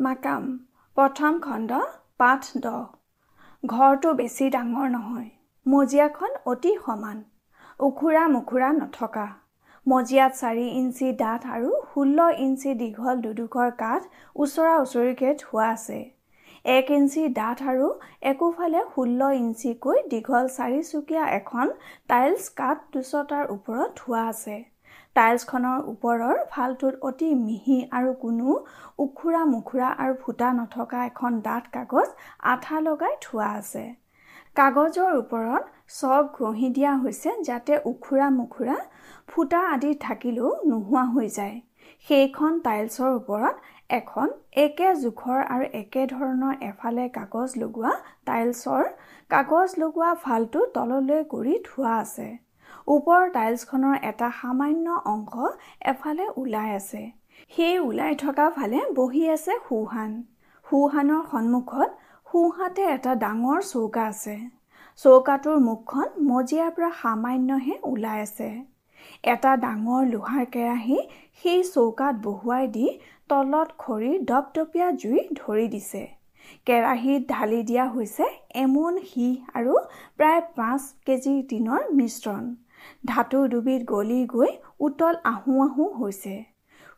মাকাম। প্ৰথম খণ্ড পাঠ দহ ঘৰটো বেছি ডাঙৰ নহয়। মজিয়াখন অতি সমান। উখুৰা মুখুৰা নথকা। মজিয়াত চাৰি ইঞ্চি ডাঠ আৰু ষোল্ল ইঞ্চি দীঘল দুডোখৰ কাঠ ওচৰা ওচৰিকৈ থোৱা আছে। এক ইঞ্চি ডাঠ আৰু একোফালে ষোল্ল ইঞ্চিকৈ দীঘল চাৰিচুকীয়া এখন টাইলছ কাঠ দুচটাৰ ওপৰত থোৱা আছে। টাইলছখনৰ ওপৰৰ ফালটোত অতি মিহি আৰু কোনো উখুৰা মুখুৰা আৰু ফুটা নথকা এখন ডাঠ কাগজ আঠা লগাই থোৱা আছে। কাগজৰ ওপৰত চক ঘঁহি দিয়া হৈছে যাতে উখুৰা মুখুৰা ফুটা আদি থাকিলেও নোহোৱা হৈ যায়। সেইখন টাইলছৰ ওপৰত এখন একে জোখৰ আৰু একে ধৰণৰ এফালে কাগজ লগোৱা টাইলছৰ কাগজ লগোৱা ফালটো তললৈ কৰি থোৱা আছে। ওপৰৰ টাইলছখনৰ এটা সামান্য অংশ এফালে ওলাই আছে। সেই ওলাই থকা ফালে বহি আছে সোহান। সোহানৰ সন্মুখত সোঁহাতে এটা ডাঙৰ চৌকা আছে। চৌকাটোৰ মুখখন মজিয়াৰ পৰা সামান্যহে ওলাই আছে। এটা ডাঙৰ লোহাৰ কেৰাহী সেই চৌকাত বহুৱাই দি তলত খৰি দপদপীয়া জুই ধৰি দিছে। কেৰাহীত ঢালি দিয়া হৈছে এমোন সীহ আৰু প্ৰায় পাঁচ কেজি টিনৰ মিশ্ৰণ। ধাতু দুবিধ গলি গৈ উতল আহোঁ আহোঁ হৈছে।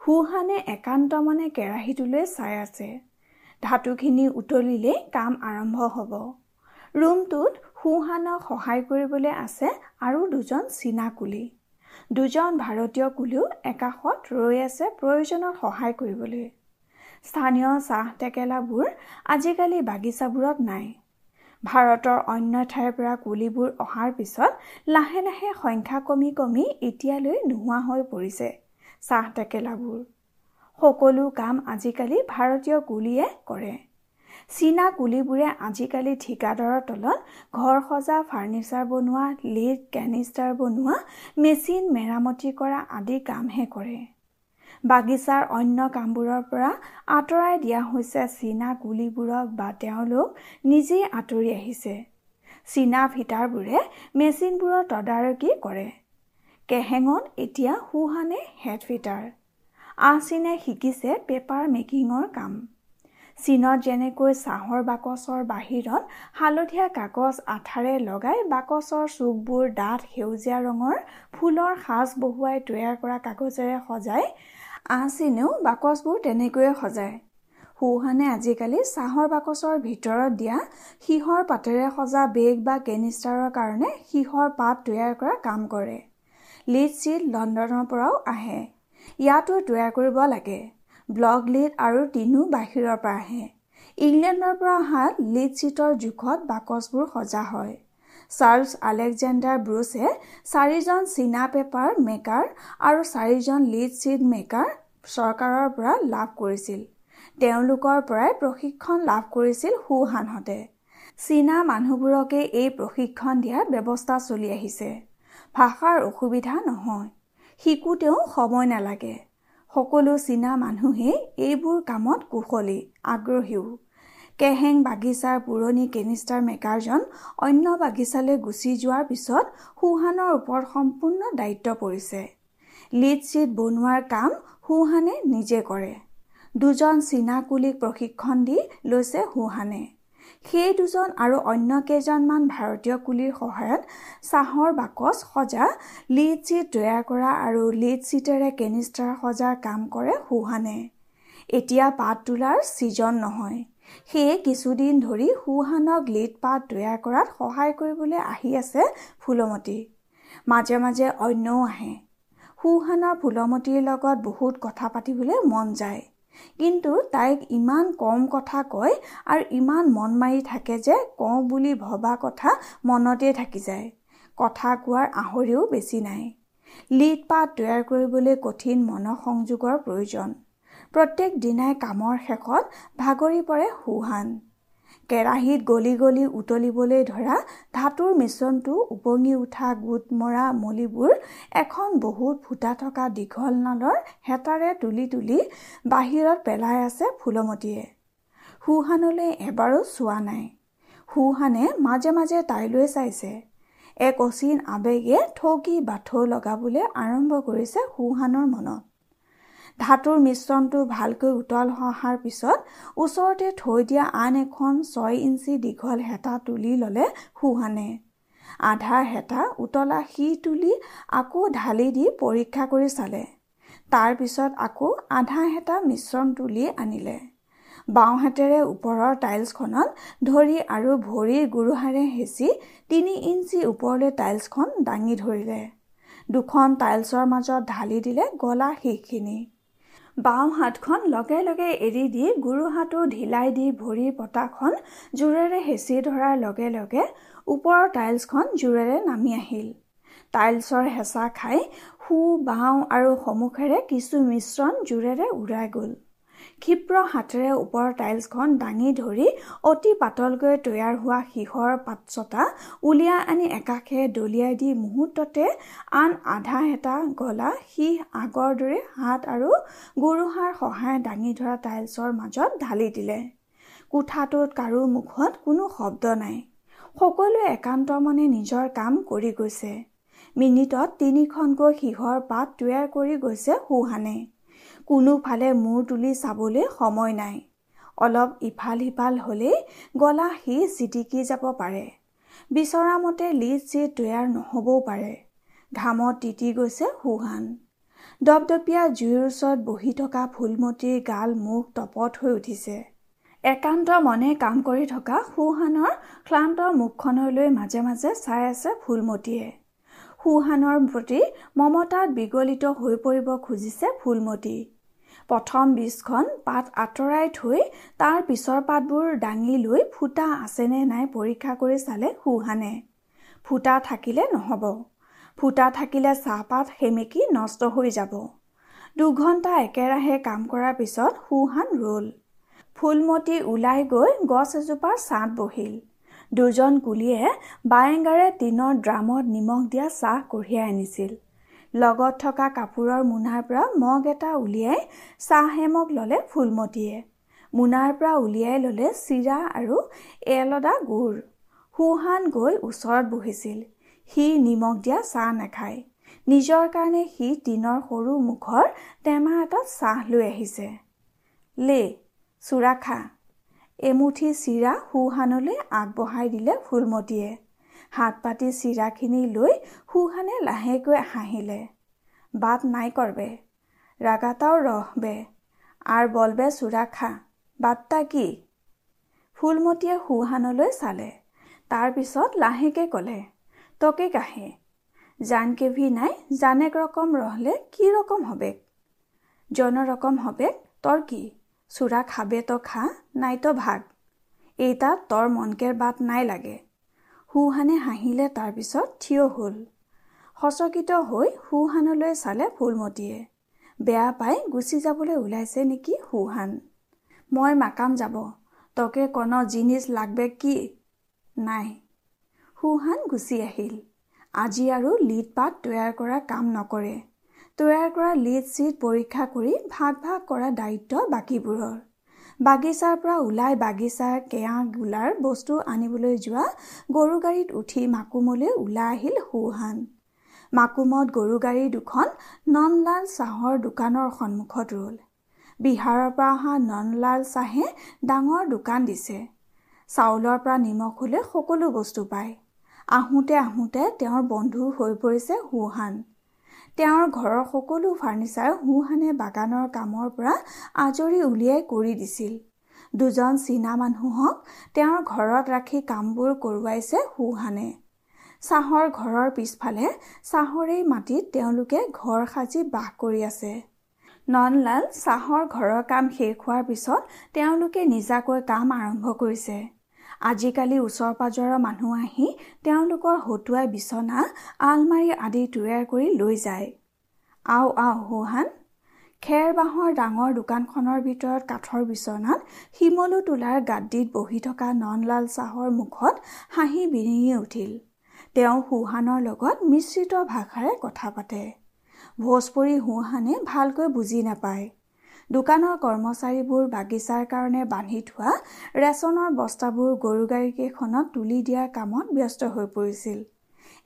সুহানে একান্ত মানে কেৰাহীটোলৈ চাই আছে। ধাতুখিনি উতলিলেই কাম আৰম্ভ হ'ব। ৰুমটোত সুহানক সহায় কৰিবলৈ আছে আৰু দুজন চীনা কুলি দুজন ভাৰতীয় কুলিও একাষত ৰৈ আছে প্ৰয়োজনত সহায় কৰিবলৈ। স্থানীয় চাহ টেকেলাবোৰ আজিকালি বাগিচাবোৰত নাই। ভাৰতৰ অন্য ঠাইৰ পৰা কুলিবোৰ অহাৰ পিছত লাহে লাহে সংখ্যা কমি কমি এতিয়ালৈ নোহোৱা হৈ পৰিছে। চাহ টেকেলাবোৰ। সকলো কাম আজিকালি ভাৰতীয় কুলিয়ে কৰে। চীনা কুলিবোৰে আজিকালি ঠিকাদাৰৰ তলত ঘৰ সজা ফাৰ্ণিচাৰ বনোৱা লিড কেনিষ্টাৰ বনোৱা মেচিন মেৰামতি কৰা আদি কামহে কৰে। বাগিচাৰ অন্য কামবোৰৰ পৰা আঁতৰাই দিয়া হৈছে চীনা গুলীবোৰক বা তেওঁলোক নিজেই আঁতৰি আহিছে। চীনা ফিটাৰবোৰে মেচিনবোৰৰ তদাৰকী কৰে। কেহেঙত এতিয়া সুহানে হেড ফিটাৰ আহচীনে শিকিছে পেপাৰ মেকিঙৰ কাম। চীনত যেনেকৈ চাহৰ বাকচৰ বাহিৰত হালধীয়া কাগজ আঠাৰে লগাই বাকচৰ চুকবোৰ ডাঠ সেউজীয়া ৰঙৰ ফুলৰ সাজ বহুৱাই তৈয়াৰ কৰা কাগজেৰে সজাই আহচিনেও বাকচবোৰ তেনেকৈয়ে সজায়। সৌহানে আজিকালি চাহৰ বাকচৰ ভিতৰত দিয়া সিহৰ পাতেৰে সজা বেগ বা কেনিষ্টাৰৰ কাৰণে সিহৰ পাত তৈয়াৰ কৰা কাম কৰে। লিড চিট লণ্ডনৰ পৰাও আহে। ইয়াতো তৈয়াৰ কৰিব লাগে। ব্লক লিড আৰু টিনো বাহিৰৰ পৰা আহে। ইংলেণ্ডৰ পৰা অহা লিড চিটৰ জোখত বাকচবোৰ সজা হয়। চাৰ্লছ আলেকজেণ্ডাৰ ব্ৰুছে চাৰিজন চীনা পেপাৰ মেকাৰ আৰু চাৰিজন লিড চিড মেকাৰ চৰকাৰৰ পৰা লাভ কৰিছিল। তেওঁলোকৰ পৰাই প্ৰশিক্ষণ লাভ কৰিছিল সুহানহঁতে চীনা মানুহবোৰকে এই প্ৰশিক্ষণ দিয়াৰ ব্যৱস্থা চলি আহিছে। ভাষাৰ অসুবিধা নহয়। শিকোতেও সময় নালাগে। সকলো চীনা মানুহেই এইবোৰ কামত কুশলী আগ্ৰহীও। কেহেং বাগিচাৰ পুৰণি কেনিষ্টাৰ মেকাৰজন অন্য বাগিচালৈ গুচি যোৱাৰ পিছত সুহানৰ ওপৰত সম্পূৰ্ণ দায়িত্ব পৰিছে। লিড চিট বনোৱাৰ কাম সুহানে নিজে কৰে। দুজন চীনা কুলিক প্ৰশিক্ষণ দি লৈছে সুহানে। সেই দুজন আৰু অন্য কেইজনমান ভাৰতীয় কুলিৰ সহায়ত চাহৰ বাকচ সজা লিড চিট তৈয়াৰ কৰা আৰু লিড চিটেৰে কেনিষ্টাৰ সজাৰ কাম কৰে সুহানে। এতিয়া পাত তোলাৰ ছিজন নহয়। সেয়ে কিছুদিন ধৰি সুহানক লিড পাত তৈয়াৰ কৰাত সহায় কৰিবলৈ আহি আছে ফুলমতী। মাজে মাজে অন্যও আহে। সুহানৰ ফুলমতীৰ লগত বহুত কথা পাতিবলৈ মন যায়। কিন্তু তাইক ইমান কম কথা কয় আৰু ইমান মন মাৰি থাকে যে কওঁ বুলি ভবা কথা মনতে থাকি যায়। কথা কোৱাৰ আহৰিও বেছি নাই। লিড পাত তৈয়াৰ কৰিবলৈ কঠিন মনসংযোগৰ প্ৰয়োজন। প্ৰত্যেক দিনাই কামৰ শেষত ভাগৰি পৰে সুহান কেৰাহীত গলি গলি উতলিবলৈ ধৰা ধাতুৰ মিশ্ৰণটো উপঙি উঠা গোট মৰা মলিবোৰ এখন বহুত ফুটা থকা দীঘল নালৰ হেতাৰে তুলি তুলি বাহিৰত পেলাই আছে ফুলমতীয়ে। সুহানলৈ এবাৰো চোৱা নাই। সুহানে মাজে মাজে তাইলৈ চাইছে। এক অচিন আৱেগে ঠগি বাথৌ লগাবলৈ আৰম্ভ কৰিছে সুহানৰ মনত। ধাতুৰ মিশ্ৰণটো ভালকৈ উতল অহাৰ পিছত ওচৰতে থৈ দিয়া আন এখন ছয় ইঞ্চি দীঘল হেতা তুলি ল'লে সুহানে আধা হেতা উতলা সি তুলি আকৌ ঢালি দি পৰীক্ষা কৰি চালে। তাৰ পিছত আকৌ আধা হেতা মিশ্ৰণ তুলি আনিলে। বাওঁহাতেৰে ওপৰৰ টাইলছখনত ধৰি আৰু ভৰিৰ গুৰুহাৰে হেঁচি তিনি ইঞ্চি ওপৰলৈ টাইলছখন দাঙি ধৰিলে। দুখন টাইলছৰ মাজত ঢালি দিলে গলা শিখখিনি বাওঁ হাতখন লগে লগে এৰি দি গুৰু হাতো ঢিলাই দি ভৰিৰ পতাখন জোৰেৰে হেঁচি ধৰাৰ লগে লগে ওপৰৰ টাইলছখন জোৰেৰে নামি আহিল। টাইলছৰ হেঁচা খাই সু বাওঁ আৰু সন্মুখেৰে কিছু মিশ্ৰণ জোৰেৰে উৰাই গ'ল। ক্ষীপ্ৰ হাতেৰে ওপৰৰ টাইলছখন দাঙি ধৰি অতি পাতলকৈ তৈয়াৰ হোৱা শিহৰ পাতচতা উলিয়াই আনি একাষে দলিয়াই দি মুহূৰ্ততে আন আধা হেতা গলা শিহ আগৰ দৰে হাত আৰু গুৰুহাৰ সহায়ে দাঙি ধৰা টাইলছৰ মাজত ঢালি দিলে। কোঠাটোত কাৰো মুখত কোনো শব্দ নাই। সকলোৱে একান্ত মনে নিজৰ কাম কৰি গৈছে। মিনিটত তিনিখনকৈ শিহৰ পাত তৈয়াৰ কৰি গৈছে সুহানে। কোনোফালে মূৰ তুলি চাবলৈ সময় নাই। অলপ ইফাল সিফাল হ'লেই গলা সি চিটিকি যাব পাৰে। বিচৰা মতে লিজ চিট তৈয়াৰ নহ'বও পাৰে। ঘামত তিতি গৈছে সুহান দপদপীয়া জুইৰ ওচৰত বহি থকা ফুলমতীৰ গাল মুখ তপত হৈ উঠিছে। একান্ত মনে কাম কৰি থকা সুহানৰ ক্লান্ত মুখখনলৈ মাজে মাজে চাই আছে ফুলমতীয়ে। সুহানৰ প্ৰতি মমতাত বিগলিত হৈ পৰিব খুজিছে ফুলমতী। প্ৰথম বীজখন পাত আঁতৰাই থৈ তাৰ পিছৰ পাতবোৰ দাঙি লৈ ফুটা আছেনে নাই পৰীক্ষা কৰি চালে সুহানে। ফুটা থাকিলে নহ'ব। ফুটা থাকিলে চাহপাত সেমেকি নষ্ট হৈ যাব। দুঘণ্টা একেৰাহে কাম কৰাৰ পিছত সুহান ৰ'ল। ফুলমতী ওলাই গৈ গছ এজোপাৰ ছাঁত বহিল। দুজন কুলিয়ে বায়েংগাৰে টিনৰ ড্ৰামত নিমখ দিয়া চাহ কঢ়িয়াই আনিছিল। লগত থকা কাপোৰৰ মোনাৰ পৰা মগ এটা উলিয়াই চাহ হেমক ল'লে ফুলমতীয়ে। মোনাৰ পৰা উলিয়াই ল'লে চিৰা আৰু এলদা গুৰ সুহান গৈ ওচৰত বহিছিল। সি নিমখ দিয়া চাহ নাখায়। নিজৰ কাৰণে সি টিনৰ সৰু মুখৰ টেমা এটাত চাহ লৈ আহিছে। লে চোৰা খা। এমুঠি চিৰা সুহানলৈ আগবঢ়াই দিলে ফুলমতীয়ে। হাত পাতি চিৰাখিনি লৈ সুহানে লাহেকৈ হাঁহিলে। বাট নাই কৰবে। ৰাগাতাও ৰহবে। আৰ বলবে চোৰা খা বাটটা কি? ফুলমতীয়ে সুহানলৈ চালে। তাৰপিছত লাহেকে ক'লে তকে কাহে? জান কেভি নাই জানেক ৰকম ৰহলে কি ৰকম হবেক? জন ৰকম হবেক তৰ কি? চোৰা খাবে তো খা নাই তো ভাগ। এইটা তৰ মনকেৰ বাট নাই লাগে। সুহানে হাঁহিলে তাৰপিছত থিয় হ'ল। সচকিত হৈ সুহানলৈ চালে ফুলমতীয়ে। বেয়া পাই গুচি যাবলৈ ওলাইছে নেকি সুহান? মই মাকাম যাব। তকে কণ জিনিছ লাগবে কি? নাই। সুহান গুচি আহিল। আজি আৰু লিড পাত তৈয়াৰ কৰা কাম নকৰে। তৈয়াৰ কৰা লিড চিট পৰীক্ষা কৰি ভাগ ভাগ কৰা দায়িত্ব বাকীবোৰৰ। বাগিচাৰ পৰা ওলাই বাগিচাৰ কেয়া গোলাৰ বস্তু আনিবলৈ যোৱা গৰু গাড়ীত উঠি মাকুমলৈ ওলাই আহিল সুহান। মাকুমত গৰু গাড়ী দুখন ননলাল চাহৰ দোকানৰ সন্মুখত ৰ'ল। বিহাৰৰ পৰা অহা ননলাল চাহে ডাঙৰ দোকান দিছে। চাউলৰ পৰা নিমখলৈ সকলো বস্তু পায়। আহোঁতে আহোঁতে তেওঁৰ বন্ধু হৈ পৰিছে সুহান। তেওঁৰ ঘৰৰ সকলো ফাৰ্ণিচাৰ সুহানে বাগানৰ কামৰ পৰা আজৰি উলিয়াই কৰি দিছিল। দুজন চীনা মানুহক তেওঁৰ ঘৰত ৰাখি কামবোৰ কৰোৱাইছে সুহানে। চাহৰ ঘৰৰ পিছফালে চাহৰেই মাটিত তেওঁলোকে ঘৰ সাজি বাস কৰি আছে। ননলাল চাহৰ ঘৰৰ কাম শেষ হোৱাৰ পিছত তেওঁলোকে নিজাকৈ কাম আৰম্ভ কৰিছে। আজিকালি ওচৰ পাজৰৰ মানুহ আহি তেওঁলোকৰ হতুৱাই বিচনা আলমাৰি আদি তৈয়াৰ কৰি লৈ যায়। আও আও সুহান খেৰ বাঁহৰ ডাঙৰ দোকানখনৰ ভিতৰত কাঠৰ বিচনাত শিমলু তোলাৰ গাদীত বহি থকা ননলাল চাহৰ মুখত হাঁহি বিৰিঙি উঠিল। তেওঁ সুহানৰ লগত মিশ্ৰিত ভাষাৰে কথা পাতে। ভোজপুৰী সুহানে ভালকৈ বুজি নাপায়। দোকানৰ কৰ্মচাৰীবোৰ বাগিচাৰ কাৰণে বান্ধি থোৱা ৰেচনৰ বস্তাবোৰ গৰু গাড়ীকেইখনত তুলি দিয়াৰ কামত ব্যস্ত হৈ পৰিছিল।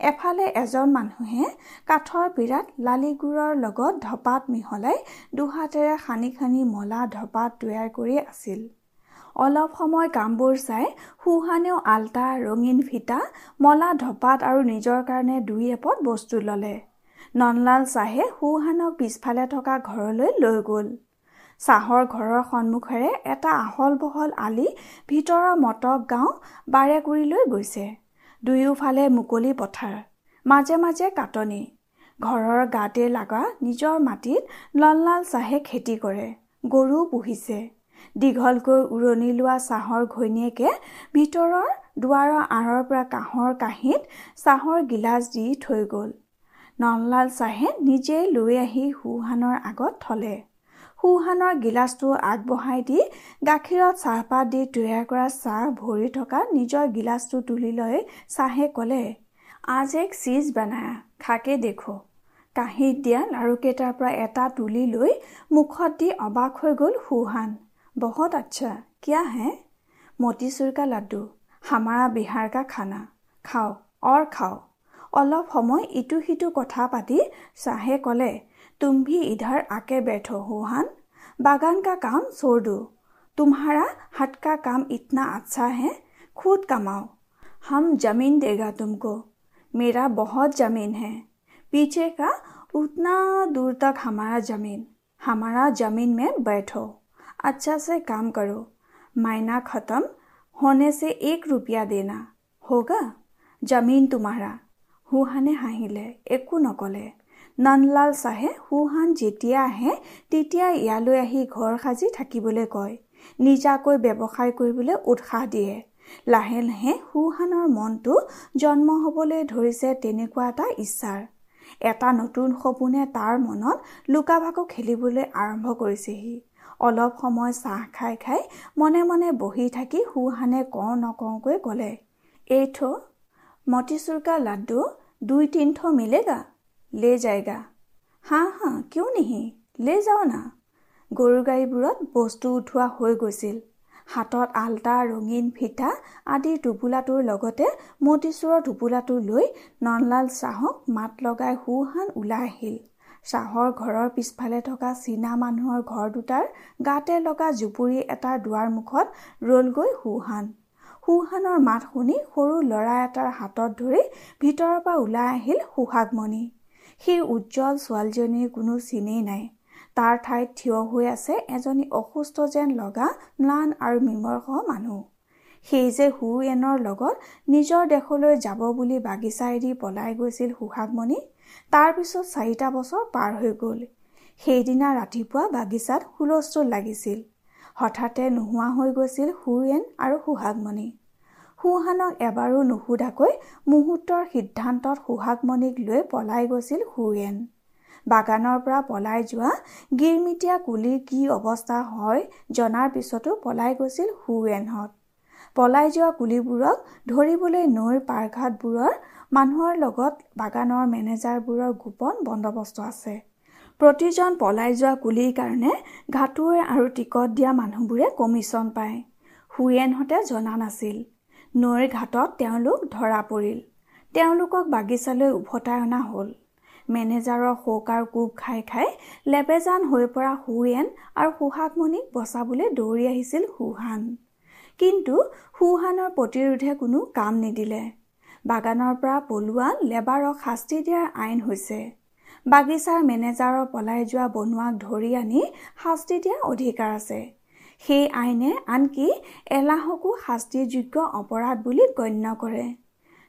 এফালে এজন মানুহে কাঠৰ বিৰাট লালিগুৰৰ লগত ধপাত মিহলাই দুহাতেৰে সানি সানি মলা ধপাত তৈয়াৰ কৰি আছিল। অলপ সময় কামবোৰ চাই সুহানেও আল্টা ৰঙীন ফিটা মলা ধপাত আৰু নিজৰ কাৰণে দুই এপদ বস্তু ল'লে। ননলাল চাহে সুহানক পিছফালে থকা ঘৰলৈ লৈ গ'ল। চাহৰ ঘৰৰ সন্মুখেৰে এটা আহল বহল আলি ভিতৰৰ মটক গাঁও বাৰেকুৰিলৈ গৈছে। দুয়োফালে মুকলি পথাৰ মাজে মাজে কাটনি। ঘৰৰ গাতে লগা নিজৰ মাটিত লনলাল চাহে খেতি কৰে গৰু পুহিছে। দীঘলকৈ উৰণি লোৱা চাহৰ ঘৈণীয়েকে ভিতৰৰ দুৱাৰৰ আঁৰৰ পৰা কাঁহৰ কাঁহীত চাহৰ গিলাচ দি থৈ গ'ল। নললাল চাহে নিজেই লৈ আহি সুহানৰ আগত থলে। সুহানৰ গিলাচটো আগবঢ়াই দি গাখীৰত চাহপাত দি তৈয়াৰ কৰা চাহ ভৰি থকা নিজৰ গিলাচটো তুলি লৈ চাহে ক'লে আজ এক চিজ বানায়া খাকে দেখো কাঁহীত দিয়া লাড়ুকেইটাৰ পৰা এটা তুলি লৈ মুখত দি অবাক হৈ গ'ল সুহান বহুত আচ্ছা কিয়া হে? মতিচুৰ কা লাড্ডু হামাৰা বিহাৰ কা খানা খাও অৰ খাও অলপ সময় ইটো সিটো কথা পাতি চাহে ক'লে तुम भी इधर आके बैठो हुहान बागान का काम छोड़ दो तुम्हारा हट का काम इतना अच्छा है खुद कमाओ हम जमीन देगा तुमको मेरा बहुत जमीन है पीछे का उतना दूर तक हमारा जमीन हमारा जमीन में बैठो अच्छा से काम करो मायना खत्म होने से एक रुपया देना होगा जमीन तुम्हारा हुहाने हाहिले একো নকলে নন্দলাল চাহে সুহান যেতিয়া আহে তেতিয়া ইয়ালৈ আহি ঘৰ সাজি থাকিবলৈ কয়। নিজাকৈ ব্যৱসায় কৰিবলৈ উৎসাহ দিয়ে। লাহে লাহে সুহানৰ মনটো জন্ম হ'বলৈ ধৰিছে তেনেকুৱা এটা ইচ্ছাৰ। এটা নতুন সপোনে তাৰ মনত লুকা ভাকু খেলিবলৈ আৰম্ভ কৰিছেহি। অলপ সময় চাহ খাই খাই মনে মনে বহি থাকি সুহানে কওঁ নকওঁকৈ ক'লে এইথ মতিচুৰকা লাড্ডু দুই তিনিথ মিলেগা? লে যায়গা হা হা কিয় নিহি লে যাওঁ না গৰু গাড়ীবোৰত বস্তু উঠোৱা হৈ গৈছিল। হাতত আল্টা ৰঙীন ফিটা আদিৰ টোপোলাটোৰ লগতে মতিচুৰৰ টোপোলাটো লৈ ননলাল চাহক মাত লগাই সুহান ওলাই আহিল। চাহৰ ঘৰৰ পিছফালে থকা চীনা মানুহৰ ঘৰ দুটাৰ গাতে লগা জুপুৰি এটাৰ দুৱাৰ মুখত ৰলগৈ সুহান সুহানৰ মাত শুনি সৰু ল'ৰা এটাৰ হাতত ধৰি ভিতৰৰ পৰা ওলাই আহিল সুহাগমণি। সেই উজ্জ্বল ছোৱালীজনীৰ কোনো চিনেই নাই। তাৰ ঠাইত থিয় হৈ আছে এজনী অসুস্থ যেন লগা ম্লান আৰু বিমৰ্ষ মানুহ। সেই যে হু এনৰ লগত নিজৰ দেশলৈ যাব বুলি বাগিচা এৰি পলাই গৈছিল সুহাগমণি তাৰপিছত চাৰিটা বছৰ পাৰ হৈ গ'ল। সেইদিনা ৰাতিপুৱা বাগিচাত হুলস্থুল লাগিছিল। হঠাতে নোহোৱা হৈ গৈছিল হুয়েন আৰু সুহাগমণি। সুহানক এবাৰো নুসুধাকৈ মুহূৰ্তৰ সিদ্ধান্তত সুহাগমণিক লৈ পলাই গৈছিল হুয়েন বাগানৰ পৰা পলাই যোৱা গিৰমিটীয়া কুলিৰ কি অৱস্থা হয় জনাৰ পিছতো পলাই গৈছিল হুয়েনহঁত পলাই যোৱা কুলিবোৰক ধৰিবলৈ নৈৰ পাৰঘাটবোৰৰ মানুহৰ লগত বাগানৰ মেনেজাৰবোৰৰ গোপন বন্দবস্ত আছে। প্ৰতিজন পলাই যোৱা কুলিৰ কাৰণে ঘাটুৱে আৰু টিকট দিয়া মানুহবোৰে কমিশ্যন পায়। হুয়েনহঁতে জনা নাছিল। নৈৰ ঘাটত তেওঁলোক ধৰা পৰিল। তেওঁলোকক বাগিচালৈ উভতাই অনা হ'ল। মেনেজাৰৰ শৌকাৰ কোব খাই খাই লেবেজান হৈ পৰা সুয়েন আৰু সুহাগমণিক বচাবলৈ দৌৰি আহিছিল সুহান। কিন্তু সুহানৰ প্ৰতিৰোধে কোনো কাম নিদিলে। বাগানৰ পৰা পলোৱা লেবাৰক শাস্তি দিয়াৰ আইন হৈছে। বাগিচাৰ মেনেজাৰৰ পলাই যোৱা বনোৱাক ধৰি আনি শাস্তি দিয়াৰ অধিকাৰ আছে। সেই আইনে আনকি এলাহকো শাস্তিযোগ্য অপৰাধ বুলি গণ্য কৰে।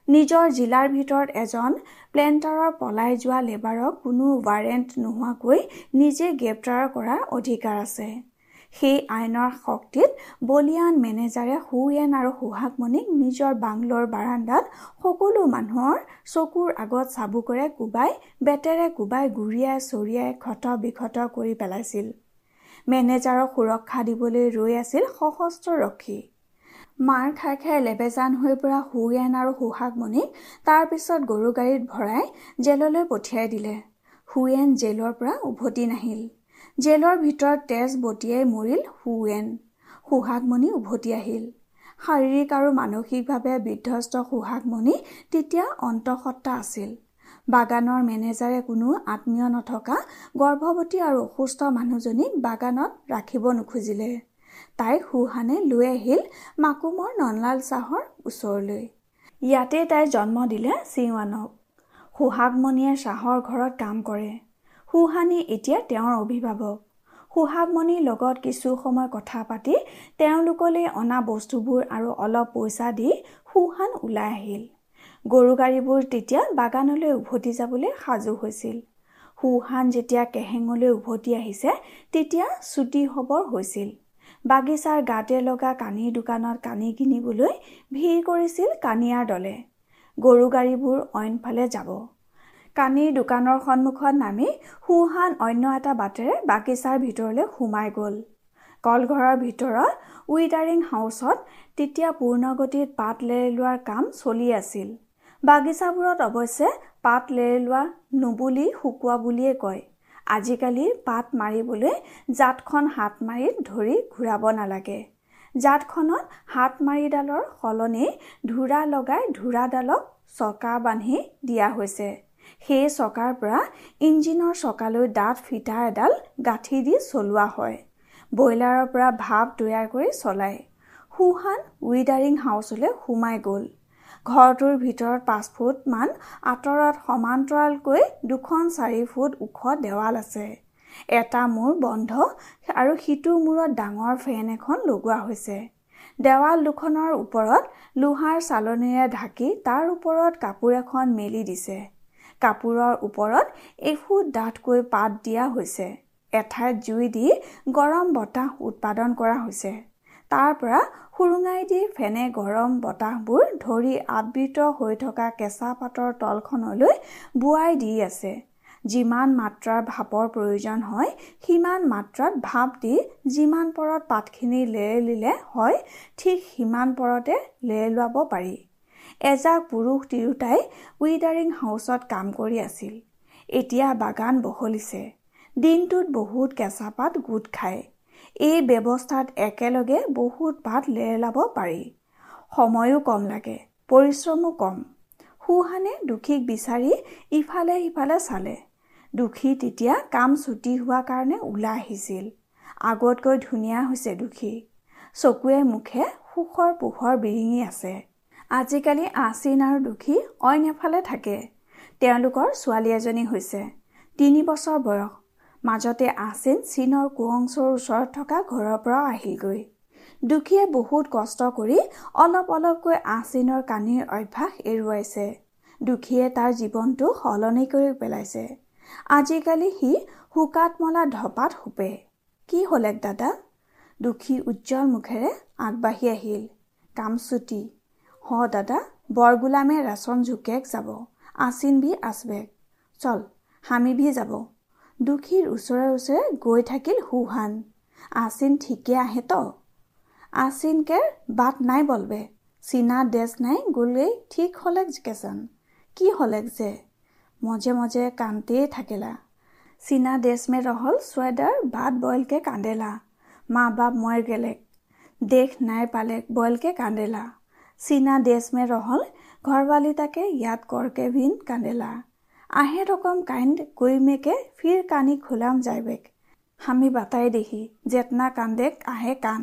নিজৰ জিলাৰ ভিতৰত এজন প্লেণ্টাৰৰ পলাই যোৱা লেবাৰক কোনো ৱাৰেণ্ট নোহোৱাকৈ নিজে গ্ৰেপ্তাৰ কৰাৰ অধিকাৰ আছে। সেই আইনৰ শক্তিত বলিয়ান মেনেজাৰে সুয়েন আৰু সুহাগমণিক নিজৰ বাংলোৰ বাৰাণ্ডাত সকলো মানুহৰ চকুৰ আগত চাবুকেৰে কোবাই বেতেৰে কোবাই গুৰিয়াই চৰিয়াই ক্ষত বিক্ষত কৰি পেলাইছিল। মেনেজাৰক সুৰক্ষা দিবলৈ ৰৈ আছিল সশস্ত্ৰ ৰক্ষী। মাৰ খাই খাই লেবেজান হৈ পৰা সুয়েন আৰু সুহাগমণিক তাৰপিছত গৰু গাড়ীত ভৰাই জেললৈ পঠিয়াই দিলে। সুয়েন জেলৰ পৰা উভতি নাহিল। জেলৰ ভিতৰত তেজ বটিয়াই মৰিল সুয়েন সুহাগমণি উভতি আহিল। শাৰীৰিক আৰু মানসিকভাৱে বিধ্বস্ত সুহাগমণি তেতিয়া অন্তঃসত্তা আছিল। বাগানৰ মেনেজাৰে কোনো আত্মীয় নথকা গৰ্ভৱতী আৰু অসুস্থ মানুহজনীক বাগানত ৰাখিব নোখোজিলে। তাইক সুহানে লৈ আহিল মাকুমৰ ননলাল শ্বাহৰ ওচৰলৈ। ইয়াতে তাই জন্ম দিলে চিৱানক সুহাগমণিয়ে শ্বাহৰ ঘৰত কাম কৰে। সুহানি এতিয়া তেওঁৰ অভিভাৱক। সুহাগমণিৰ লগত কিছু সময় কথা পাতি তেওঁলোকলৈ অনা বস্তুবোৰ আৰু অলপ পইচা দি সুহান ওলাই আহিল। গৰু গাড়ীবোৰ তেতিয়া বাগানলৈ উভতি যাবলৈ সাজু হৈছিল। সুহান যেতিয়া কেহেঙলৈ উভতি আহিছে তেতিয়া ছুটি হবৰ হৈছিল। বাগিচাৰ গাতে লগা কানিৰ দোকানত কানি কিনিবলৈ ভিৰ কৰিছিল কানিয়াৰ দলে। গৰু গাড়ীবোৰ অইনফালে যাব। কানিৰ দোকানৰ সন্মুখত নামি সুহান অন্য এটা বাটেৰে বাগিচাৰ ভিতৰলৈ সোমাই গ'ল। কলঘৰৰ ভিতৰত উইডাৰিং হাউচত তেতিয়া পূৰ্ণগতিত পাত লেৰেলোৱাৰ কাম চলি আছিল। বাগিচাবোৰত অৱশ্যে পাত লেৰেলোৱা নুবুলি শুকোৱা বুলিয়ে কয়। আজিকালি পাত মাৰিবলৈ জাতখন হাত মাৰিত ধৰি ঘূৰাব নালাগে। জাতখনত হাত মাৰিডালৰ সলনি ধোৰা লগাই ধোৰাডালক চকা বান্ধি দিয়া হৈছে। সেই চকাৰ পৰা ইঞ্জিনৰ চকালৈ ডাঠ ফিটা এডাল গাঁঠি দি চলোৱা হয়। ব্ৰইলাৰৰ পৰা ভাপ তৈয়াৰ কৰি চলায়। সুহান উইডাৰিং হাউচলৈ সোমাই গ'ল। ঘৰটোৰ ভিতৰত পাঁচ ফুটমান আঁতৰত সমান্তৰালকৈ দুখন চাৰি ফুট ওখ দেৱাল আছে। এটা মূৰ বন্ধ আৰু সিটো মূৰত ডাঙৰ ফেন এখন লগোৱা হৈছে। দেৱাল দুখনৰ ওপৰত লোহাৰ চালনীৰে ঢাকি তাৰ ওপৰত কাপোৰ এখন মেলি দিছে। কাপোৰৰ ওপৰত এফুট ডাঠকৈ পাত দিয়া হৈছে। এঠাইত জুই দি গৰম বতাহ উৎপাদন কৰা হৈছে। তাৰ পৰা সুৰুঙাই দি ফেনে গৰম বতাহবোৰ ধৰি আবৃত হৈ থকা কেঁচা পাতৰ তলখনলৈ বোৱাই দি আছে। যিমান মাত্ৰাৰ ভাপৰ প্ৰয়োজন হয় সিমান মাত্ৰাত ভাপ দি যিমান পৰত পাতখিনি লেৰেলিলে হয় ঠিক সিমান পৰতে লেৰেলোৱাব পাৰি। এজাক পুৰুষ তিৰোতাই উইডাৰিং হাউচত কাম কৰি আছিল। এতিয়া বাগান বহলিছে। দিনটোত বহুত কেঁচা পাত গোট খায়। এই ব্যৱস্থাত একেলগে বহুত পাত লেৰেলাব পাৰি। সময়ো কম লাগে পৰিশ্ৰমো কম। সুহানে দুখীক বিচাৰি ইফালে সিফালে চালে। দুখী তেতিয়া কাম ছুটি হোৱাৰ কাৰণে ওলাই আহিছিল। আগতকৈ ধুনীয়া হৈছে দুখী। চকুৱে মুখে সুখৰ পোহৰ বিৰিঙি আছে। আজিকালি আচিন আৰু দুখী অইন এফালে থাকে। তেওঁলোকৰ ছোৱালী এজনী হৈছে। তিনি বছৰ বয়স। মাজতে আচিন চীনৰ কুৱংচৰ ওচৰত থকা ঘৰৰ পৰা আহিলগৈ। দুখীয়ে বহুত কষ্ট কৰি অলপ অলপকৈ আচিনৰ কানিৰ অভ্যাস এৰুৱাইছে। দুখীয়ে তাৰ জীৱনটো সলনি কৰি পেলাইছে। আজিকালি সি শুকাত মলা ধপাত সোপে কি হলেক দাদা? দুখী উজ্জ্বল মুখেৰে আগবাঢ়ি আহিল। কাম চুটি হ দাদা বৰগোলামে ৰেচন ঝুকেক যাব। আচিন ভি আচবেক। চল হামি ভি যাব। দুখীৰ ওচৰে ওচৰে গৈ থাকিল সুহান। আচিন ঠিকে আহে তো? আচিনকে বাট নাই বলবে। চীনা দেশ নাই গ'লেই ঠিক হলেক কেচান। কি হলেক যে? মজে মজে কান্দেই থাকিলা। চীনা দেশ মে ৰহল চুৱেডাৰ বাট বইলকে কান্দেলা। মা বাপ মইৰ গেলেক। দেশ নাই পালেক বইলকে কান্দেলা। চীনা দেশ মে ৰহল ঘৰবালিতাকে ইয়াত কৰকে ভিন কান্দেলা। আহে রকম কাইন্দ কৈমেকে ফির কানি খোলাম যাইবেক হামি বাতাই দেখি জেতনা কান্দেক আহে কান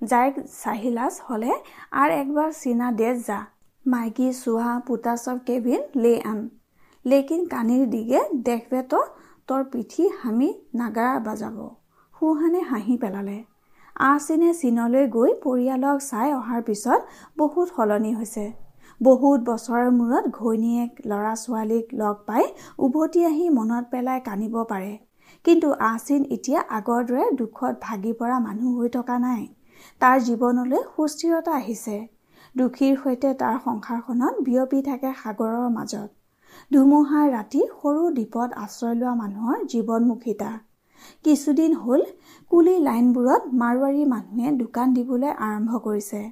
যাই চাহিলাস হলে আর একবার চীনা দেশ যা। মাইকি চুহা পুতা সব কেভিন লে আন লেকিন কানির দিগে দেখবে তো তোর পিঠি হামি নাগাৰা বাজাব। সুহানে হাঁহি পেলালে। আচিনে চীনলৈ গৈ পৰিয়ালক চাই অহাৰ পিছত বহুত সলনি হৈছে। বহুত বছৰৰ মূৰত ঘৈণীয়েক ল'ৰা ছোৱালীক লগ পাই উভতি আহি মনত পেলাই কান্দিব পাৰে। কিন্তু আচিন এতিয়া আগৰ দৰে দুখত ভাগি পৰা মানুহ হৈ থকা নাই। তাৰ জীৱনলৈ সুস্থিৰতা আহিছে। দুখীৰ সৈতে তাৰ সংসাৰখনত বিয়পি থাকে সাগৰৰ মাজত। ধুমুহাৰ ৰাতি সৰু দ্বীপত আশ্ৰয় লোৱা মানুহৰ জীৱনমুখিতা। কিছুদিন হ'ল কুলি লাইনবোৰত মাৰোৱাৰী মানুহে দোকান দিবলৈ আৰম্ভ কৰিছে।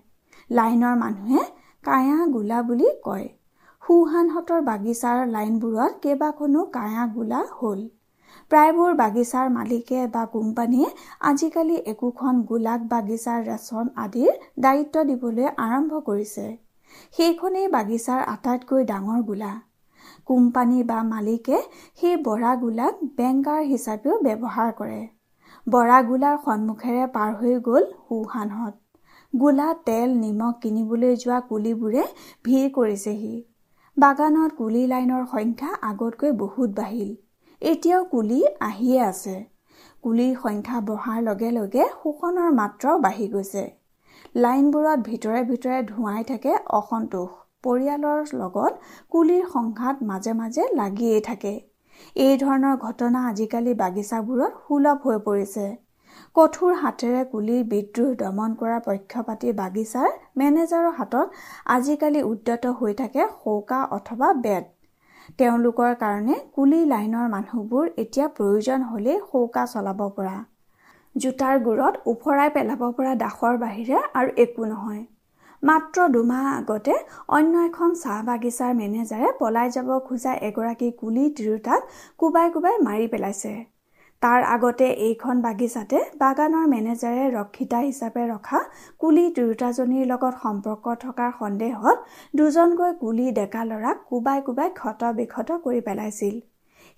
লাইনৰ মানুহে কায়া গোলা বুলি কয়। সুহানহঁতৰ বাগিচাৰ লাইনবোৰত কেইবাখনো কায়া গোলা হ'ল। প্ৰায়বোৰ বাগিচাৰ মালিকে বা কোম্পানীয়ে আজিকালি একোখন গোলাক বাগিচাৰ ৰেচন আদিৰ দায়িত্ব দিবলৈ আৰম্ভ কৰিছে। সেইখনেই বাগিচাৰ আটাইতকৈ ডাঙৰ গোলা। কোম্পানী বা মালিকে সেই বৰা গোলাক বেংকাৰ হিচাপেও ব্যৱহাৰ কৰে। বৰা গোলাৰ সন্মুখেৰে পাৰ হৈ গ'ল সোহানহঁত গোলা তেল নিমখ কিনিবলৈ যোৱা কুলিবোৰে ভিৰ কৰিছেহি। বাগানত কুলি লাইনৰ সংখ্যা আগতকৈ বহুত বাঢ়িল। এতিয়াও কুলি আহিয়ে আছে। কুলিৰ সংখ্যা বঢ়াৰ লগে লগে শোষণৰ মাত্ৰাও বাঢ়ি গৈছে। লাইনবোৰত ভিতৰে ভিতৰে ধোঁৱাই থাকে অসন্তোষ। পৰিয়ালৰ লগত কুলিৰ সংঘাত মাজে মাজে লাগিয়েই থাকে। এই ধৰণৰ ঘটনা আজিকালি বাগিচাবোৰত সুলভ হৈ পৰিছে। কঠোৰ হাতেৰে কুলিৰ বিদ্ৰোহ দমন কৰা পক্ষপাতি বাগিচাৰ মেনেজাৰৰ হাতত আজিকালি উদ্যত হৈ থাকে সৌকা অথবা বেত। তেওঁলোকৰ কাৰণে কুলি লাইনৰ মানুহবোৰ এতিয়া প্ৰয়োজন হ'লেই সৌকা চলাব পৰা। জোতাৰ গুৰত ওফৰাই পেলাব পৰা দাসৰ বাহিৰে আৰু একো নহয়। মাত্ৰ দুমাহ আগতে অন্য এখন চাহ বাগিচাৰ মেনেজাৰে পলাই যাব খোজা এগৰাকী কুলি তিৰোতাক কোবাই কোবাই মাৰি পেলাইছে। তাৰ আগতে এইখন বাগিচাতে বাগানৰ মেনেজাৰে ৰক্ষিতা হিচাপে ৰখা কুলি তিৰোতাজনীৰ লগত সম্পৰ্ক থকাৰ সন্দেহত দুজনকৈ কুলি ডেকা ল'ৰাক কোবাই কোবাই ক্ষত বিক্ষত কৰি পেলাইছিল।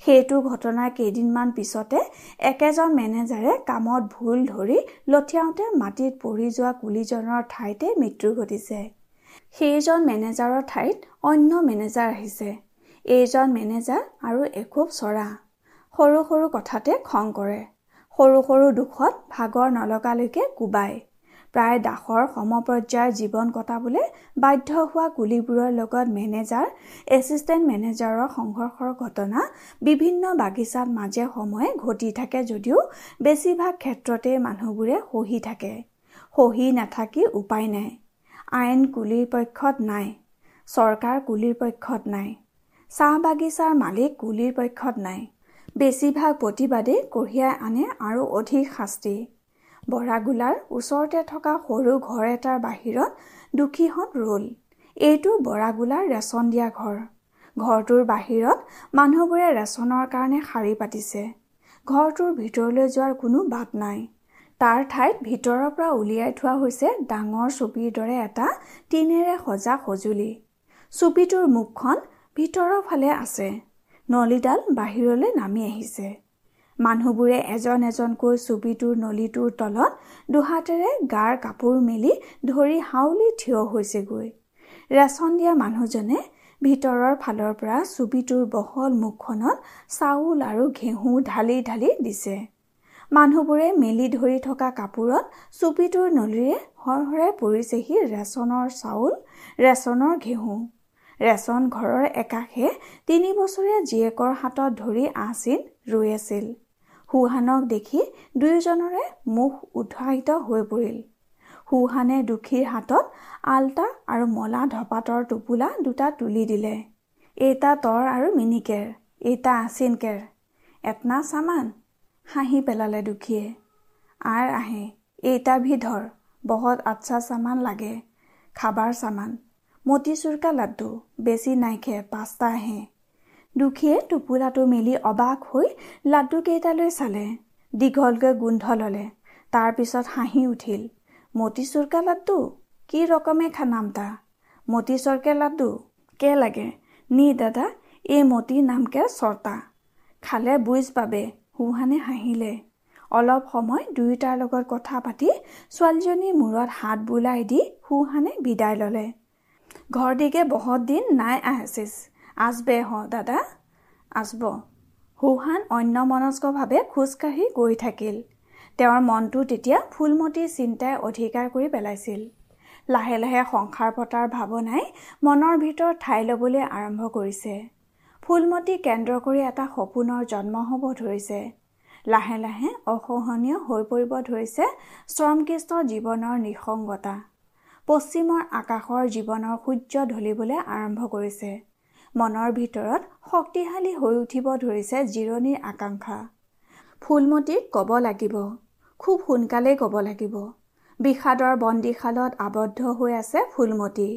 সেইটো ঘটনাৰ কেইদিনমান পিছতে একেজন মেনেজাৰে কামত ভুল ধৰি লঠিয়াওঁতে মাটিত পৰি যোৱা কুলিজনৰ ঠাইতে মৃত্যু ঘটিছে। সেইজন মেনেজাৰৰ ঠাইত অন্য মেনেজাৰ আহিছে। এইজন মেনেজাৰ আৰু এখোব চৰা। সৰু সৰু কথাতে খং কৰে। সৰু সৰু দুখত ভাগৰ নলগালৈকে কোবায়। প্ৰায় দাসৰ সমপৰ্যায়ৰ জীৱন কটাবলৈ বাধ্য হোৱা কুলিবোৰৰ লগত মেনেজাৰ এছিষ্টেণ্ট মেনেজাৰৰ সংঘৰ্ষৰ ঘটনা বিভিন্ন বাগিচাত মাজে সময়ে ঘটি থাকে যদিও বেছিভাগ ক্ষেত্ৰতে মানুহবোৰে সহি থাকে। সহি নাথাকি উপায় নাই। আইন কুলিৰ পক্ষত নাই। চৰকাৰ কুলিৰ পক্ষত নাই। চাহ বাগিচাৰ মালিক কুলিৰ পক্ষত নাই। বেছিভাগ প্ৰতিবাদেই কঢ়িয়াই আনে আৰু অধিক শাস্তি। বৰাগোলাৰ ওচৰতে থকা সৰু ঘৰ এটাৰ বাহিৰত দুখীহঁত ৰ'ল। এইটো বৰাগোলাৰ ৰেচন দিয়া ঘৰ। ঘৰটোৰ বাহিৰত মানুহবোৰে ৰেচনৰ কাৰণে শাৰী পাতিছে। ঘৰটোৰ ভিতৰলৈ যোৱাৰ কোনো বাট নাই। তাৰ ঠাইত ভিতৰৰ পৰা উলিয়াই থোৱা হৈছে ডাঙৰ চুপিৰ দৰে এটা টিনেৰে সজা সঁজুলি। চুপিটোৰ মুখখন ভিতৰৰ ফালে আছে। নলীডাল বাহিৰলৈ নামি আহিছে। মানুহবোৰে এজন এজনকৈ চুবিটোৰ নলীটোৰ তলত দুহাতেৰে গাৰ কাপোৰ মেলি ধৰি হাউলি থিয় হৈছেগৈ। ৰেচন দিয়া মানুহজনে ভিতৰৰ ফালৰ পৰা চুবিটোৰ বহল মুখখনত চাউল আৰু ঘেঁহু ঢালি ঢালি দিছে। মানুহবোৰে মেলি ধৰি থকা কাপোৰত চুপিটোৰ নলীৰে সৰহৰাই পৰিছেহি ৰেচনৰ চাউল ৰেচনৰ ঘেঁহু। ৰেচন ঘৰৰ একাষে তিনি বছৰীয়া জীয়েকৰ হাতত ধৰি আচিন ৰৈ আছিল। সুহানক দেখি দুয়োজনৰে মুখ উৎসাহিত হৈ পৰিল। সুহানে দুখীৰ হাতত আলতা আৰু মলা ধপাতৰ টোপোলা দুটা তুলি দিলে। এইটা তৰ আৰু মিনিকেৰ এইটা আচিনকেৰ এটনা চামান হাঁহি পেলালে দুখীয়ে। আৰ আহে এইটা ভিধৰ বহুত আচ্ছা চামান লাগে খাবাৰ চামান মতিচুৰকা লাড্ডু বেছি নাইখে পাঁচটা আহে দুখীয়ে টোপোলাটো মেলি অবাক হৈ লাড্ডুকেইটালৈ চালে। দীঘলকৈ গোন্ধ ল'লে। তাৰপিছত হাঁহি উঠিল। মতিচুৰকা লাড্ডু কি ৰকমে খানামতা মতিচৰকে লাড্ডু কে লাগে? নি দাদা এই মতি নামকে চৰ্তা। খালে বুজ পাবে সুহানে হাঁহিলে। অলপ সময় দুয়োটাৰ লগত কথা পাতি ছোৱালীজনীৰ মূৰত হাত বোলাই দি সুহানে বিদায় ল'লে। ঘৰ দিগে বহুত দিন নাই আহিছিস। আজবে হ দাদা। আজব সুহান অন্যমনস্কভাৱে খোজকাঢ়ি গৈ থাকিল। তেওঁৰ মনটো তেতিয়া ফুলমতীৰ চিন্তাই অধিকাৰ কৰি পেলাইছিল। লাহে লাহে সংসাৰ পতাৰ ভাৱনাই মনৰ ভিতৰত ঠাই ল'বলৈ আৰম্ভ কৰিছে। ফুলমতী কেন্দ্ৰ কৰি এটা সপোনৰ জন্ম হ'ব ধৰিছে। লাহে লাহে অসহনীয় হৈ পৰিব ধৰিছে শ্ৰমকৃষ্ট জীৱনৰ নিসংগতা। পশ্চিমৰ আকাশৰ জীৱনৰ সূৰ্য ঢলিবলৈ আৰম্ভ কৰিছে। মনৰ ভিতৰত শক্তিশালী হৈ উঠিব ধৰিছে জিৰণিৰ আকাংক্ষা। ফুলমতীক ক'ব লাগিব। খুব সোনকালেই ক'ব লাগিব। বিষাদৰ বন্দীশালত আবদ্ধ হৈ আছে ফুলমতী।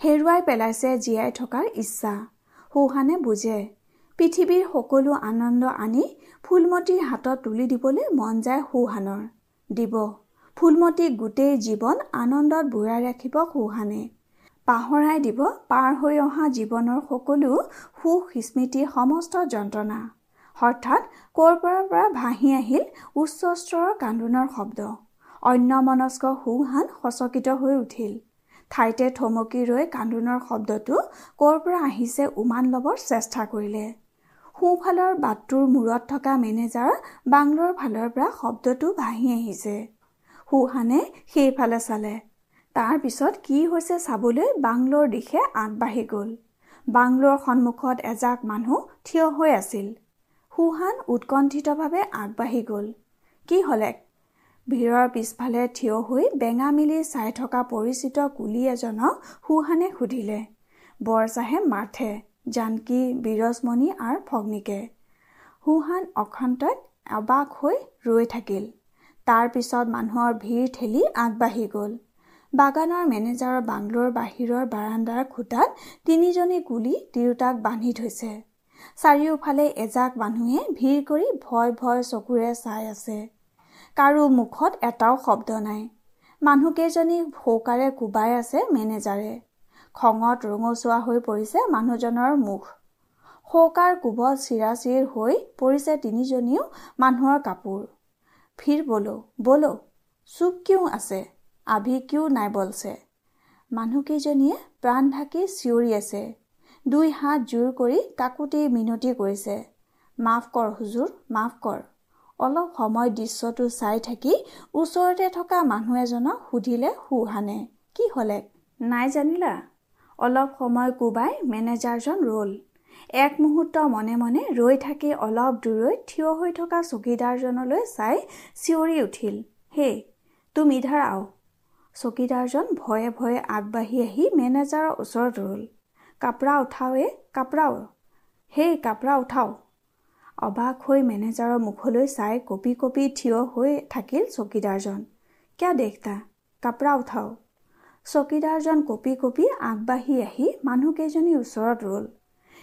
হেৰুৱাই পেলাইছে জীয়াই থকাৰ ইচ্ছা। সুহানে বুজে পৃথিৱীৰ সকলো আনন্দ আনি ফুলমতীৰ হাতত তুলি দিবলৈ মন যায় সুহানৰ। দিব। ফুলমতীক গোটেই জীৱন আনন্দত বুঢ়াই ৰাখিব সুহানে। পাহৰাই দিব পাৰ হৈ অহা জীৱনৰ সকলো সুখ স্মৃতিৰ সমস্ত যন্ত্ৰণা। হঠাৎ ক'ৰ পৰা পৰা ভাহি আহিল উচ্চ স্তৰৰ কান্দোনৰ শব্দ। অন্যমনস্ক সুহান সচকিত হৈ উঠিল। ঠাইতে থমকি ৰৈ কান্দোনৰ শব্দটো ক'ৰ পৰা আহিছে উমান ল'বৰ চেষ্টা কৰিলে। সোঁফালৰ বাটটোৰ মূৰত থকা মেনেজাৰ বাংলোৰ ফালৰ পৰা শব্দটো ভাহি আহিছে। সুহানে সেইফালে চালে। তাৰ পিছত কি হৈছে চাবলৈ বাংলোৰ দিশে আগবাঢ়ি গ'ল। বাংলোৰ সন্মুখত এজাক মানুহ থিয় হৈ আছিল। সুহান উৎকণ্ঠিতভাৱে আগবাঢ়ি গ'ল। কি হ'লে? ভিৰৰ পিছফালে থিয় হৈ বেঙা মিলি চাই থকা পৰিচিত কুলি এজনক সুহানে সুধিলে বৰচাহেব মাৰ্থে জানকী বিৰজমণি আৰু ভগ্নীকে? সুহান অক্ষন্তত অবাক হৈ ৰৈ থাকিল। তাৰ পিছত মানুহৰ ভিৰ ঠেলি আগবাঢ়ি গ'ল। বাগানৰ মেনেজাৰৰ বাংলোৰ বাহিৰৰ বাৰাণ্ডাৰ খুটাত তিনিজনী কুলি তিৰোতাক বান্ধি থৈছে। চাৰিওফালে এজাক মানুহে ভিৰ কৰি ভয় ভয় চকুৰে চাই আছে। কাৰো মুখত এটাও শব্দ নাই। মানুহকেইজনী সৌকাৰে কোবাই আছে মেনেজাৰে। খঙত ৰঙচুৱা হৈ পৰিছে মানুহজনৰ মুখ। শৌকাৰ কোবত চিৰাচিৰ হৈ পৰিছে তিনিজনীও মানুহৰ কাপোৰ। ফিৰ বলো বলো চুপ কিয় আছে? আভি কিয় নাই বলছে? মানুহকেইজনীয়ে প্ৰাণ ঢাকি চিঞৰি আছে। দুই হাত জোৰ কৰি কাকুতি মিনতি কৰিছে। মাফ কৰ হুজুৰ মাফ কৰ। অলপ সময় দৃশ্যটো চাই থাকি ওচৰতে থকা মানুহ এজনক সুধিলে সুহানে কি হ'লে? নাই জানিলা? অলপ সময় কোবাই মেনেজাৰজন ৰ'ল। এক মুহূৰ্ত মনে মনে ৰৈ থাকি অলপ দূৰৈত থিয় হৈ থকা চকীদাৰজনলৈ চাই চিঞৰি উঠিল হে তুমি ইধাৰ আও। চকীদাৰজন ভয়ে ভয়ে আগবাঢ়ি আহি মেনেজাৰৰ ওচৰত ৰ'ল কাপৰা উঠাওৱে কাপৰাও হেই কাপৰা উঠাও। অবাক হৈ মেনেজাৰৰ মুখলৈ চাই কপি কপি থিয় হৈ থাকিল চকীদাৰজন কিয় দেখতা কাপৰা উঠাও? চকীদাৰজন কপি কপি আগবাঢ়ি আহি মানুহকেইজনীৰ ওচৰত ৰ'ল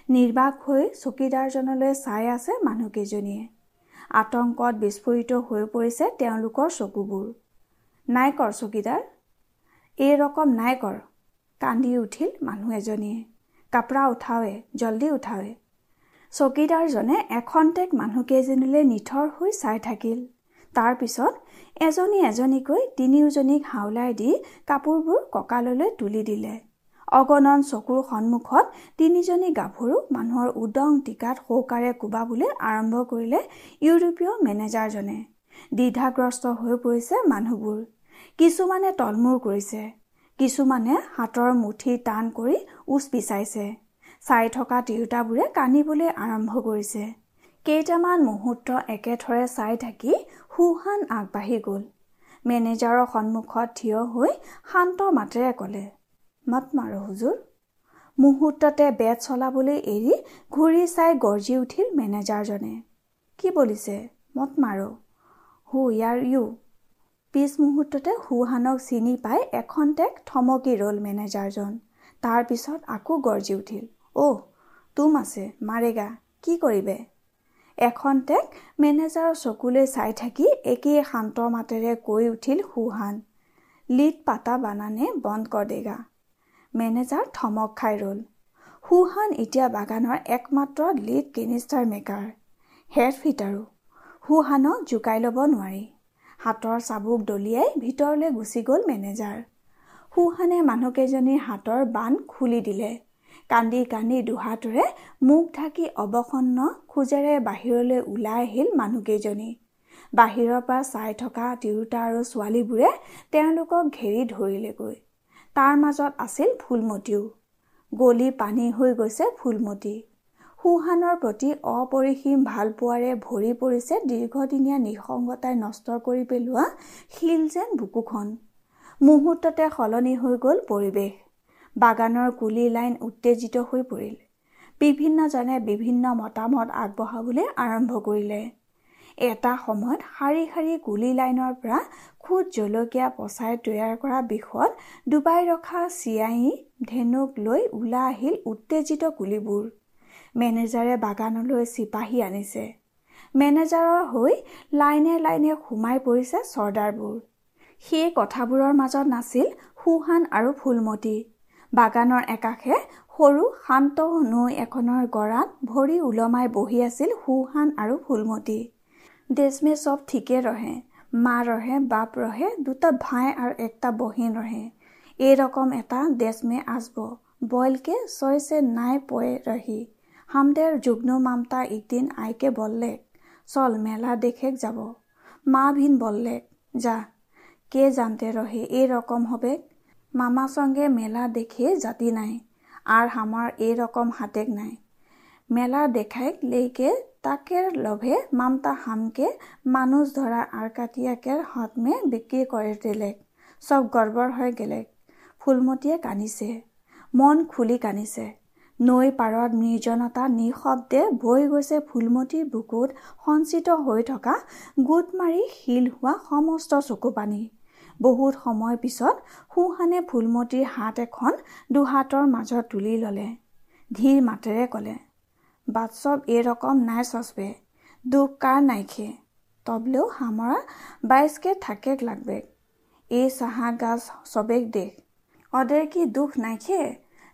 নিৰ্বাক হৈ চকীদাৰজনলৈ চাই আছে মানুহকেইজনীয়ে। আতংকত বিস্ফোৰিত হৈ পৰিছে তেওঁলোকৰ চকুবোৰ। নাই কৰ চকীদাৰ? এই ৰকম নাই কৰ কান্দি উঠিল মানুহ এজনীয়ে। কাপৰা উঠাৱে জল্দি উঠাৱে চকীদাৰজনে এখন্তেক মানুহকেইজনীলৈ নিথৰ হৈ চাই থাকিল। তাৰ পিছত এজনী এজনীকৈ তিনিওজনীক হাওলাই দি কাপোৰবোৰ কঁকাললৈ তুলি দিলে। অগণন চকুৰ সন্মুখত তিনিজনী গাভৰু মানুহৰ উদং টিকাত শৌকাৰে কোবাবলৈ আৰম্ভ কৰিলে ইউৰোপীয় মেনেজাৰজনে। দ্বিধাগ্ৰস্ত হৈ পৰিছে মানুহবোৰ। কিছুমানে তলমূৰ কৰিছে। কিছুমানে হাতৰ মুঠি টান কৰি উচ পিচাইছে চাই থকা তিৰোতাবোৰে কান্দিবলৈ আৰম্ভ কৰিছে। কেইটামান মুহূৰ্ত একেথৰে চাই থাকি সুহান আগবাঢ়ি গ'ল। মেনেজাৰৰ সন্মুখত থিয় হৈ শান্ত মাতেৰে ক'লে মত মাৰো হুজুৰ। মুহূৰ্ততে বেট চলাবলৈ এৰি ঘূৰি চাই গৰ্জি উঠিল মেনেজাৰজনে। কি বলিছে? মত মাৰো। Who are you. পিছ মুহূৰ্ততে সুহানক চিনি পাই এখন্তেক থমকি ৰ'ল মেনেজাৰজন। তাৰ পিছত আকৌ গৰ্জি উঠিল। অ' তুম আছে মাৰেগা কি কৰিবে? এখন্তেক মেনেজাৰৰ চকুলৈ চাই থাকি একেই শান্ত মাতেৰে কৈ উঠিল সুহান। লিড পাতা বানানে বন্ধ কৰ দেগা মেনেজাৰ থমক খাই ৰ'ল। সুহান এতিয়া বাগানৰ একমাত্ৰ লিড কেনিষ্টাৰ মেকাৰ হেড ফিটাৰো। সুহানক জোকাই ল'ব নোৱাৰি। হাতৰ চাবুক দলিয়াই ভিতৰলৈ গুচি গ'ল মেনেজাৰ। সুহানে মানুহকেইজনীৰ হাতৰ বান খুলি দিলে। কান্দি কান্দি দুহাটোৰে মুখ ঢাকি অৱসন্ন খোজেৰে বাহিৰলৈ ওলাই আহিল মানুহকেইজনী। বাহিৰৰ পৰা চাই থকা তিৰোতা আৰু ছোৱালীবোৰে তেওঁলোকক ঘেৰি ধৰিলেগৈ। তাৰ মাজত আছিল ফুলমতীও। গলি পানী হৈ গৈছে ফুলমতী। সুহানৰ প্ৰতি অপৰিসীম ভালপোৱাৰে ভৰি পৰিছে দীৰ্ঘদিনীয়া নিসংগতাই নষ্ট কৰি পেলোৱা শিল যেন বুকুখন। মুহূৰ্ততে সলনি হৈ গ'ল পৰিৱেশ। বাগানৰ কুলি লাইন উত্তেজিত হৈ পৰিল। বিভিন্নজনে বিভিন্ন মতামত আগবঢ়াবলৈ আৰম্ভ কৰিলে। এটা সময়ত শাৰী শাৰী কুলি লাইনৰ পৰা খুদ জলকীয়া পচাই তৈয়াৰ কৰা বিষত ডুবাই ৰখা চিয়াঁহী ধেনুক লৈ ওলাই আহিল উত্তেজিত কুলিবোৰ মেনেজাৰে বাগানলৈ চিপাহী আনিছে। মেনেজাৰৰ হৈ লাইনে লাইনে সোমাই পৰিছে চৰ্দাৰবোৰ। সেই কথাবোৰৰ মাজত নাছিল সুহান আৰু ফুলমতী। বাগানৰ একাষে সৰু শান্ত নৈ এখনৰ গৰাত ভৰি ওলমাই বহি আছিল সুহান আৰু ফুলমতী। দেশমে চব ঠিকে ৰহে মা ৰহে বাপ ৰহে দুটা ভাই আৰু একটা বহিন ৰহে। এইরকম এটা দেশমে আসব। বয়লকে সয়সে নাই পয়ে রহি হামদের যুগ্ন মামতা একদিন আইকে বললে চল মেলা দেখে যাব। মা ভিন বললে যা কে জানতে রহে এরকম হবে মামা সঙ্গে মেলা দেখে জাতি নাই আর আমার এরকম হাতেক নাই। মেলা দেখাইক লেকে তাকের লোভে মামতা হামকে মানুষ ধরা আর কাটিয়াকের হাতমে বিক্রি করে দিলে। সব গড়বড় হয়ে গেলে। ফুলমতীয়ে কান্দিছে। মন খুলি কান্দিছে। নৈ পাৰত নিৰ্জনতা নিঃশব্দে বৈ গৈছে ফুলমতীৰ বুকুত সঞ্চিত হৈ থকা গোট মাৰি শিল হোৱা সমস্ত চকু পানী বহুত সময় পিছত সোঁহানে ফুলমতীৰ হাত এখন দুহাতৰ মাজত তুলি ল'লে। ধীৰ মাতেৰে ক'লে বাটচব এৰকম নাই চচবে দুখ কাৰ নাইখে। তবলেও হামৰা বাইচকে থাকেক লাগবে। এই চাহা গাছ চবেক দেখ। অদেৰ কি দুখ নাইখে?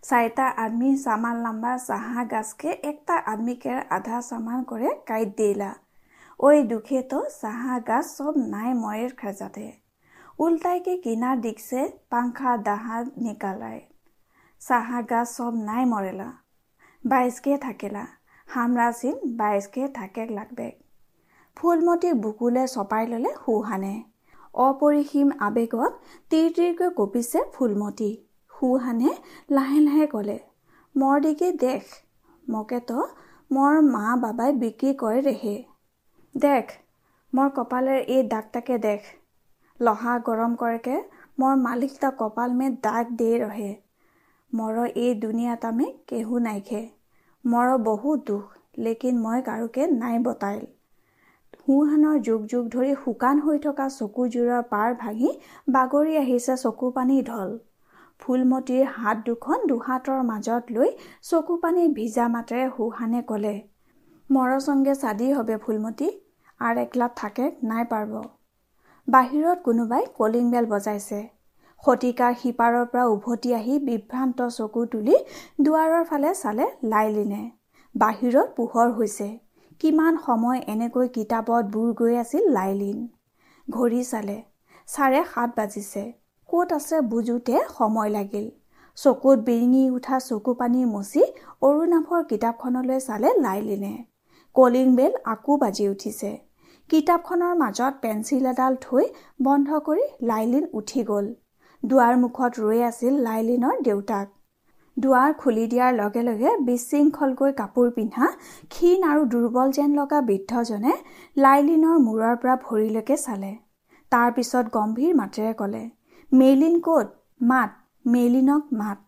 চাৰিটা আদমি চামান লাম্বা চাহা গাছকে একটা আদমিকে আধা চামান করে কাইট দিলা ওই দুখে তো চাহা গাছ সব নাই ময়ের খেজাতে। উল্টাইকে কিনার দিকছে পাংখা দাহা নিকালায় চাহা গাছ সব নাই মরেলা বাইশকে থাকিলা। হামৰাচিন বাইশকে থাকে লাগবে। ফুলমতি বুকুলে চপাই ললে সুহানে। অপৰিসীম আৱেগত তীৰ তীৰকৈ কঁপিছে ফুলমতী। সুহানে লাহে লাহে ক'লে মৰ দিকে দেখ মকেতো মোৰ মা বাবাই বিক্ৰী কৰে ৰেহে। দেখ মোৰ কপালেৰ এই দাগটাকে দেখ। লহা গৰম কৰেকে মোৰ মালিকটা কপাল মে দাগ দে ৰহে। মৰ এই দুনিয়াত আমি কেহু নাইখে। মৰ বহু দুখ লেকিন মই কাৰোকে নাই বতাইল। সোঁহানৰ যুগ যুগ ধৰি শুকান হৈ থকা চকুযোৰৰ পাৰ ভাঙি বাগৰি আহিছে চকু পানী ঢল। ফুলমতীৰ হাত দুখন দুহাতৰ মাজত লৈ চকু পানী ভিজা মাতেৰে সুহানে ক'লে মৰচংগে চাদি হবে ফুলমতী আৰু একলাত থাকে নাই পাৰব। বাহিৰত কোনোবাই কলিং বেল বজাইছে। শতিকাৰ সিপাৰৰ পৰা উভতি আহি বিভ্ৰান্ত চকু তুলি দুৱাৰৰ ফালে চালে লাইলিনে। বাহিৰত পোহৰ হৈছে। কিমান সময় এনেকৈ কিতাপত বুৰ গৈ আছিল লাইলিন? ঘড়ী চালে। চাৰে সাত বাজিছে। ক'ত আছে বুজোতে সময় লাগিল। চকুত বিৰিঙি উঠা চকু পানী মচি অৰুণাভৰ কিতাপখনলৈ চালে লাইলিনে। কলিং বেল আকৌ বাজি উঠিছে। কিতাপখনৰ মাজত পেঞ্চিল এডাল থৈ বন্ধ কৰি লাইলিন উঠি গ'ল। দুৱাৰ মুখত ৰৈ আছিল লাইলিনৰ দেউতাক। দুৱাৰ খুলি দিয়াৰ লগে লগে বিশৃংখলকৈ কাপোৰ পিন্ধা ক্ষীণ আৰু দুৰ্বল যেন লগা বৃদ্ধজনে লাইলিনৰ মূৰৰ পৰা ভৰিলৈকে চালে। তাৰ পিছত গম্ভীৰ মাতেৰে ক'লে মেইলিন ক'ত? মাত মেইলিনক মাত।